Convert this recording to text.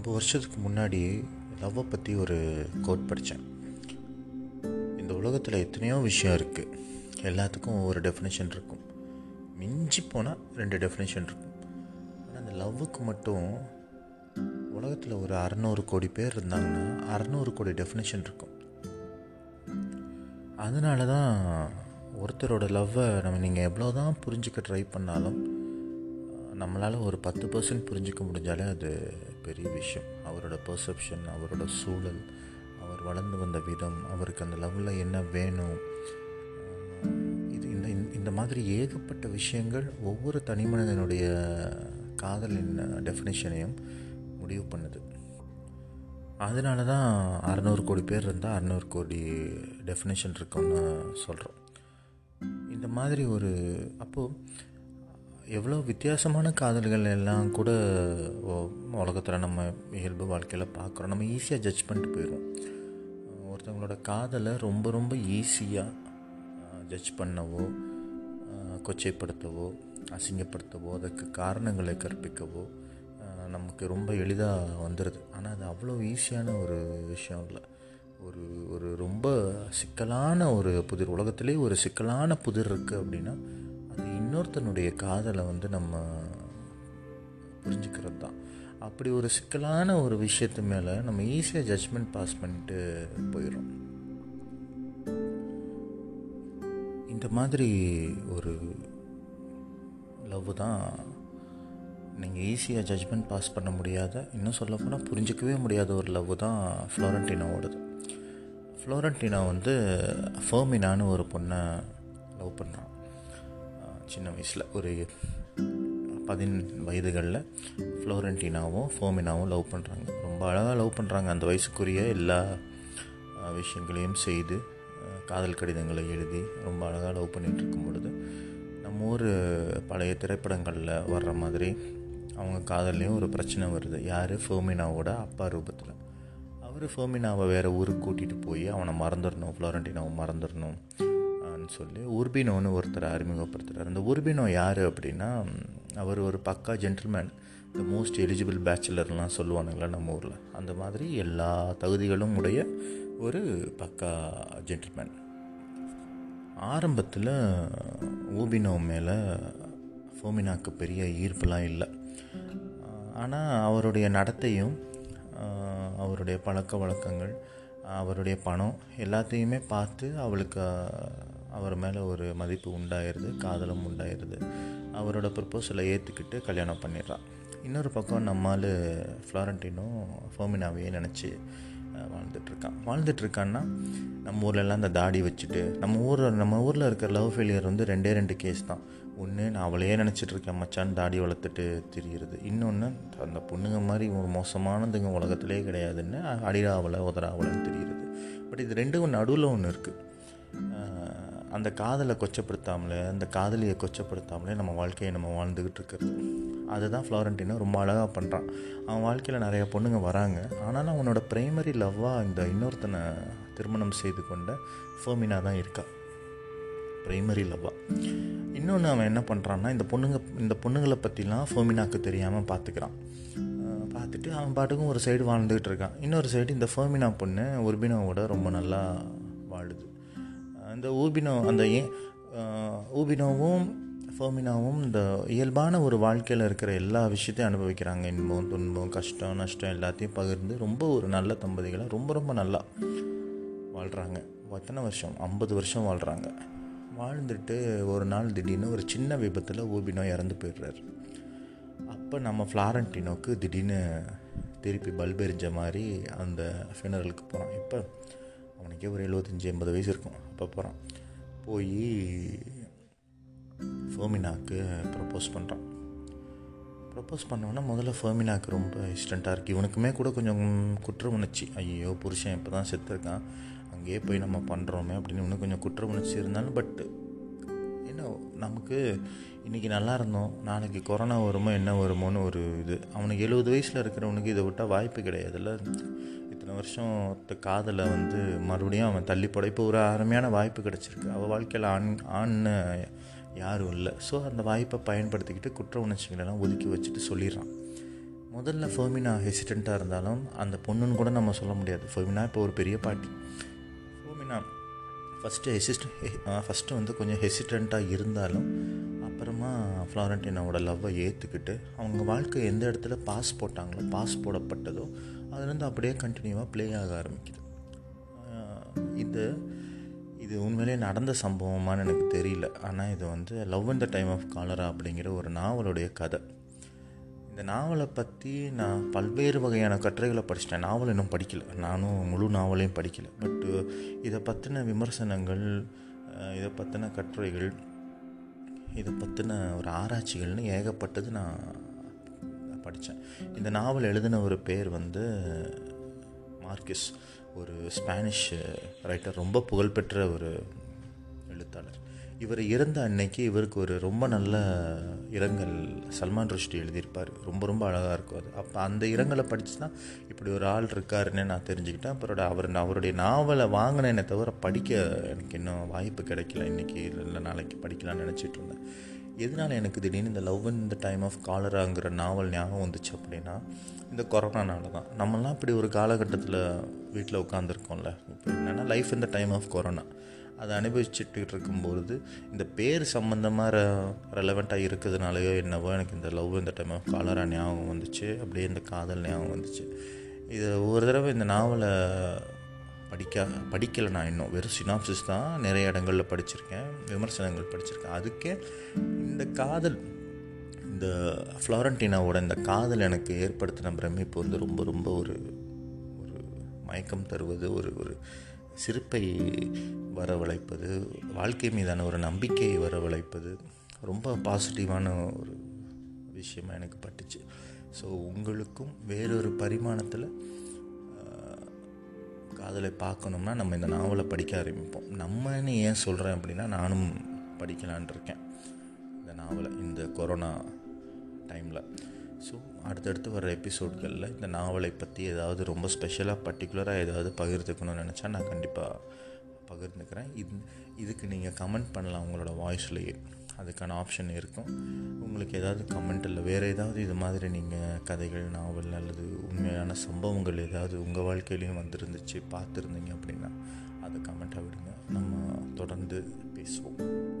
ரொம்ப வருஷத்துக்கு முன்னாடி லவ்வை பற்றி ஒரு கோட் படித்தேன் இந்த உலகத்தில் எத்தனையோ விஷயம் இருக்குது எல்லாத்துக்கும் ஒவ்வொரு டெஃபினேஷன் இருக்கும். மிஞ்சி போனால் ரெண்டு டெஃபினேஷன் இருக்கும். ஆனால் அந்த லவ்வுக்கு மட்டும் உலகத்தில் ஒரு அறநூறு கோடி பேர் இருந்தாங்கன்னா அறநூறு கோடி டெஃபினேஷன் இருக்கும். அதனால தான் ஒருத்தரோட லவ்வை நம்ம நீங்கள் எவ்வளோ தான் புரிஞ்சுக்க ட்ரை பண்ணாலும் நம்மளால் ஒரு பத்து பர்சன்ட் புரிஞ்சிக்க முடிஞ்சாலே அது பெரிய விஷயம். அவரோட பர்செப்ஷன் அவரோட சூழல் அவர் வளர்ந்து வந்த விதம் அவருக்கு அந்த லவ்வில் என்ன வேணும். இது இந்த இந்த மாதிரி ஏகப்பட்ட விஷயங்கள் ஒவ்வொரு தனி மனிதனுடைய காதலின் டெஃபினேஷனையும் முடிவு பண்ணுது. அதனால தான் அறநூறு கோடி பேர் இருந்தால் அறநூறு கோடி டெஃபினேஷன் இருக்கும்னு சொல்கிறோம் இந்த மாதிரி ஒரு அப்போது எவ்வளோ வித்தியாசமான காதல்கள் எல்லாம் கூட உலகத்தில் நம்ம இயல்பு வாழ்க்கையில் பார்க்குறோம் நம்ம ஈஸியாக ஜட்ஜ் பண்ணிட்டு போயிடுவோம் ஒருத்தவங்களோட காதலை ரொம்ப ரொம்ப ஈஸியாக ஜட்ஜ் பண்ணவோ கொச்சைப்படுத்தவோ அசிங்கப்படுத்தவோ அதுக்கு காரணங்களை கற்பிக்கவோ நமக்கு ரொம்ப எளிதாக வந்துடுது ஆனால் அது அவ்வளோ ஈஸியான ஒரு விஷயம் இல்லை. ஒரு ஒரு ரொம்ப சிக்கலான ஒரு புதிர். உலகத்திலே ஒரு சிக்கலான புதிர் இருக்குது அப்படின்னா இன்னொருத்தனுடைய காதலை வந்து நம்ம புரிஞ்சுக்கிறது தான் அப்படி ஒரு சிக்கலான ஒரு விஷயத்து மேலே நம்ம ஈஸியாக ஜட்ஜ்மெண்ட் பாஸ் பண்ணிட்டு போயிடும் இந்த மாதிரி ஒரு லவ் தான் நீங்கள் ஈஸியாக ஜட்ஜ்மெண்ட் பாஸ் பண்ண முடியாத இன்னும் சொல்லப்போனால் புரிஞ்சிக்கவே முடியாத ஒரு லவ் தான் ஃப்ளோரண்டினாவோடது ஃப்ளோரண்டினா வந்து ஃபர்மினான்னு ஒரு பொண்ணை லவ் பண்ணுறான் சின்ன வயசில் ஒரு பதின் வயதுகளில் ஃப்ளோரண்டினாவும் ஃபோமினாவும் லவ் பண்ணுறாங்க ரொம்ப அழகாக லவ் பண்ணுறாங்க அந்த வயசுக்குரிய எல்லா விஷயங்களையும் செய்து காதல் கடிதங்களை எழுதி ரொம்ப அழகாக லவ் பண்ணிகிட்டு இருக்கும் பொழுது நம்ம ஊர் பழைய திரைப்படங்களில் வர்ற மாதிரி அவங்க காதல்லையும் ஒரு பிரச்சனை வருது. யார்? ஃபோமினாவோட அப்பா ரூபத்தில். அவர் ஃபோமினாவை வேறு ஊருக்கு கூட்டிகிட்டு போய் அவனை மறந்துடணும் ஃப்ளோரண்டினாவை மறந்துடணும். சொல்லி உர்பினோன்னு ஒருத்தரை அறிமுகப்படுத்துகிறார் அந்த உர்பினோ யார் அப்படின்னா அவர் ஒரு பக்கா ஜென்டில்மேன் இந்த மோஸ்ட் எலிஜிபிள் பேச்சுலர்லாம் சொல்லுவானுங்களா நம்ம ஊரில். அந்த மாதிரி எல்லா தகுதிகளும் உடைய ஒரு பக்கா ஜென்டில்மேன் ஆரம்பத்தில் ஊபினோ மேலே ஃபோமினாக்கு பெரிய ஈர்ப்புலாம் இல்லை. ஆனால் அவருடைய நடத்தையும் அவருடைய பழக்க வழக்கங்கள் அவருடைய பணம் எல்லாத்தையுமே பார்த்து அவளுக்கு அவர் மேலே ஒரு மதிப்பு உண்டாயிருது காதலும் உண்டாயிருது. அவரோட ப்ரப்போசலை ஏற்றுக்கிட்டு கல்யாணம் பண்ணிடுறான் இன்னொரு பக்கம் நம்மால் ஃப்ளாரண்டினும் ஃபோமினாவையே நினச்சி வாழ்ந்துட்டுருக்கான். வாழ்ந்துட்டுருக்கான்னா நம்ம ஊர்லலாம் அந்த தாடி வச்சுட்டு நம்ம ஊரில் நம்ம ஊரில் இருக்கிற லவ் ஃபெயிலியர் வந்து ரெண்டே ரெண்டு கேஸ் தான். ஒன்று நான் அவளையே நினச்சிட்ருக்கேன் மச்சான் தாடி வளர்த்துட்டு தெரியுறது. இன்னொன்று அந்த பொண்ணுங்க மாதிரி ஒரு மோசமானதுங்க உலகத்திலே கிடையாதுன்னு அடிராவலை உதராவலைன்னு தெரியுறது. பட் இது ரெண்டும் நடுவில் ஒன்று இருக்குது அந்த காதலை கொச்சப்படுத்தாமலே அந்த காதலியை கொச்சப்படுத்தாமலே நம்ம வாழ்க்கையை நம்ம வாழ்ந்துக்கிட்டு இருக்கிறது. அதுதான் ஃப்ளாரண்டினோ ரொம்ப அழகாக பண்ணுறான் அவன் வாழ்க்கையில் நிறைய பொண்ணுங்க வராங்க. ஆனாலும் அவனோட ப்ரைமரி லவ்வாக இந்த இன்னொருத்தனை திருமணம் செய்து கொண்ட ஃபோமினா தான் இருக்கா. ப்ரைமரி லவ்வாக இன்னொன்று அவன் என்ன பண்ணுறான்னா இந்த பொண்ணுங்க இந்த பொண்ணுங்களை பற்றிலாம் ஃபோமினாக்கு தெரியாமல் பார்த்துக்கிறான் பார்த்துட்டு அவன் பாட்டுக்கும் ஒரு சைடு வாழ்ந்துக்கிட்டு இருக்கான். இன்னொரு சைடு இந்த ஃபோமினா பொண்ணு உர்பினாவோட ரொம்ப நல்லா வாழுது. அந்த ஊபினோ அந்த ஊபினோவும் ஃபோமினாவும் இந்த இயல்பான ஒரு வாழ்க்கையில் இருக்கிற எல்லா விஷயத்தையும் அனுபவிக்கிறாங்க. இன்பம் துன்பம் கஷ்டம் நஷ்டம் எல்லாத்தையும் பகிர்ந்து ரொம்ப ஒரு நல்ல தம்பதிகளை ரொம்ப ரொம்ப நல்லா வாழ்கிறாங்க எத்தனை வருஷம்? ஐம்பது வருஷம் வாழ்கிறாங்க வாழ்ந்துட்டு ஒரு நாள் திடீர்னு ஒரு சின்ன விபத்தில் ஊபினோ இறந்து போயிடுறாரு. அப்போ நம்ம ஃப்ளாரண்டினோக்கு திடீர்னு திருப்பி பல்பெரிஞ்ச மாதிரி அந்த ஃபினரலுக்கு போகிறோம் இப்போ அவனுக்கே ஒரு எழுபத்தஞ்சி எண்பது வயசு இருக்கும். அப்போ போகிறான் போய் ஃபோமினாக்கு ப்ரப்போஸ் பண்ணுறான் ப்ரப்போஸ் பண்ணோன்னா முதல்ல ஃபர்மினாக்கு ரொம்ப இன்ஸ்டண்ட்டாக இருக்குது இவனுக்குமே கூட கொஞ்சம் குற்ற உணர்ச்சி. ஐயோ புருஷன் இப்போ தான் செத்துருக்கான். அங்கேயே போய் நம்ம பண்ணுறோமே அப்படின்னு இவனுக்கு கொஞ்சம் குற்ற உணர்ச்சி இருந்தாலும் பட்டு என்ன நமக்கு இன்றைக்கி நல்லா இருந்தோம். நாளைக்கு கொரோனா வருமோ என்ன வருமோன்னு ஒரு இது. அவனுக்கு எழுபது வயசில் இருக்கிறவனுக்கு இதை விட்டால் வாய்ப்பு கிடையாதுல்ல. இத்தனை வருஷம் காதலை வந்து மறுபடியும் அவன் தள்ளி இப்போ ஒரு அருமையான வாய்ப்பு கிடச்சிருக்கு. அவள் வாழ்க்கையில் ஆண் ஆண்னு யாரும் இல்லை. ஸோ அந்த வாய்ப்பை பயன்படுத்திக்கிட்டு குற்ற உணர்ச்சிகளெல்லாம் ஒதுக்கி வச்சுட்டு சொல்லிடுறான். முதல்ல ஃபெர்மினா ஹெசிடெண்ட்டாக இருந்தாலும் அந்த பொண்ணுன்னு கூட நம்ம சொல்ல முடியாது. ஃபெர்மினா இப்போ ஒரு பெரிய பாட்டி. ஃபோமினா ஃபஸ்ட்டு ஹெசிஸ்ட் ஃபஸ்ட்டு வந்து கொஞ்சம் ஹெசிடெண்ட்டாக இருந்தாலும் அப்புறமா ஃப்ளாரண்டினாவோட லவ்வை ஏற்றுக்கிட்டு அவங்க வாழ்க்கை எந்த இடத்துல பாஸ் போட்டாங்களோ பாஸ் போடப்பட்டதோ அதுலேருந்து அப்படியே கண்டினியூவாக ப்ளே ஆக ஆரம்பிக்குது. இது இது உண்மையிலே நடந்த சம்பவமானு எனக்கு தெரியல. ஆனால் இது வந்து love in the time of cholera அப்படிங்கிற ஒரு நாவலுடைய கதை. இந்த நாவலை பற்றி நான் பல்வேறு வகையான கட்டுரைகளை படிச்சிட்டேன். நாவல் இன்னும் படிக்கலை. நானும் முழு நாவலையும் படிக்கலை. பட்டு இதை பற்றின விமர்சனங்கள் இதை பற்றின கட்டுரைகள் இதை பற்றின ஒரு ஆராய்ச்சிகள்னு ஏகப்பட்டது நான் படித்தேன். இந்த நாவல் எழுதின ஒரு பேர் வந்து மார்க்கிஸ் ஒரு ஸ்பானிஷ் ரைட்டர் ரொம்ப புகழ்பெற்ற ஒரு எழுத்தாளர். இவர் இறந்த அன்னைக்கு இவருக்கு ஒரு ரொம்ப நல்ல இரங்கல் சல்மான் ருஷ்டி எழுதியிருப்பார். ரொம்ப ரொம்ப அழகாக இருக்கும் அது. அப்போ அந்த இரங்கலை படித்து தான் இப்படி ஒரு ஆள் இருக்காருன்னு நான் தெரிஞ்சுக்கிட்டேன். அப்புறம் அவர் அவருடைய நாவலை வாங்கினேனே தவிர படிக்க எனக்கு இன்னும் வாய்ப்பு கிடைக்கல. இன்றைக்கி இல்லை நாளைக்கு படிக்கலாம்னு நினச்சிட்டு இருந்தேன். எதனால் எனக்கு திடீர்னு இந்த love in the time of காலராங்கிற நாவல் ஞாபகம் வந்துச்சு அப்படின்னா இந்த கொரோனானால தான் நம்மலாம் இப்படி ஒரு காலகட்டத்தில் வீட்டில் உட்காந்துருக்கோம்ல இப்போ என்னென்னா லைஃப் இந்த டைம் ஆஃப் கொரோனா அதை அனுபவிச்சுட்டு இருக்கும்பொழுது இந்த பேர் சம்மந்தமாக ரெலவெண்ட்டாக இருக்கிறதுனாலையோ என்னவோ எனக்கு இந்த லவ் இந்த டைம் ஆஃப் காலரா ஞாபகம் வந்துச்சு. அப்படியே இந்த காதல் ஞாபகம் வந்துச்சு. இது ஒரு தடவை இந்த நாவலை படிக்க படிக்கலை நான் இன்னும். வெறும் சினாப்சிஸ் தான் நிறைய இடங்களில் படிச்சிருக்கேன் விமர்சனங்கள் படிச்சிருக்கேன். அதுக்கே இந்த காதல் இந்த ஃப்ளாரண்டினாவோட இந்த காதல் எனக்கு ஏற்படுத்தின பிரமிப்பு வந்து ரொம்ப ரொம்ப ஒரு ஒரு மயக்கம் தருவது ஒரு ஒரு சிரிப்பை வரவழைப்பது வாழ்க்கை மீதான ஒரு நம்பிக்கையை வரவழைப்பது ரொம்ப பாசிட்டிவான ஒரு விஷயமாக எனக்கு பட்டுச்சு. ஸோ உங்களுக்கும் வேறொரு பரிமாணத்தில் காதலை பார்க்கணும்னா நம்ம இந்த நாவலை படிக்க ஆரம்பிப்போம். நம்மன்னு ஏன் சொல்கிறேன் அப்படின்னா நானும் படிக்கலான் இருக்கேன். இந்த நாவலை இந்த கொரோனா டைமில் ஸோ அடுத்தடுத்து வர எபிசோட்களில் இந்த நாவலை பற்றி ஏதாவது ரொம்ப ஸ்பெஷலாக பர்டிகுலராக ஏதாவது பகிர்ந்துக்கணும்னு நினச்சா நான் கண்டிப்பாக பகிர்ந்துக்கிறேன். இது இதுக்கு நீங்கள் கமெண்ட் பண்ணலாம் உங்களோட வாய்ஸ்லேயே அதுக்கான ஆப்ஷன் இருக்கும். உங்களுக்கு ஏதாவது கமெண்ட் இல்லை வேறு ஏதாவது இது மாதிரி நீங்கள் கதைகள் நாவல் அல்லது மாதிரியான சம்பவங்கள் ஏதாவது உங்கள் வாழ்க்கையிலையும் வந்திருந்துச்சு பார்த்துருந்தீங்க அப்படின்னா அதை கமெண்ட்டாக விடுங்க. நம்ம தொடர்ந்து பேசுவோம்.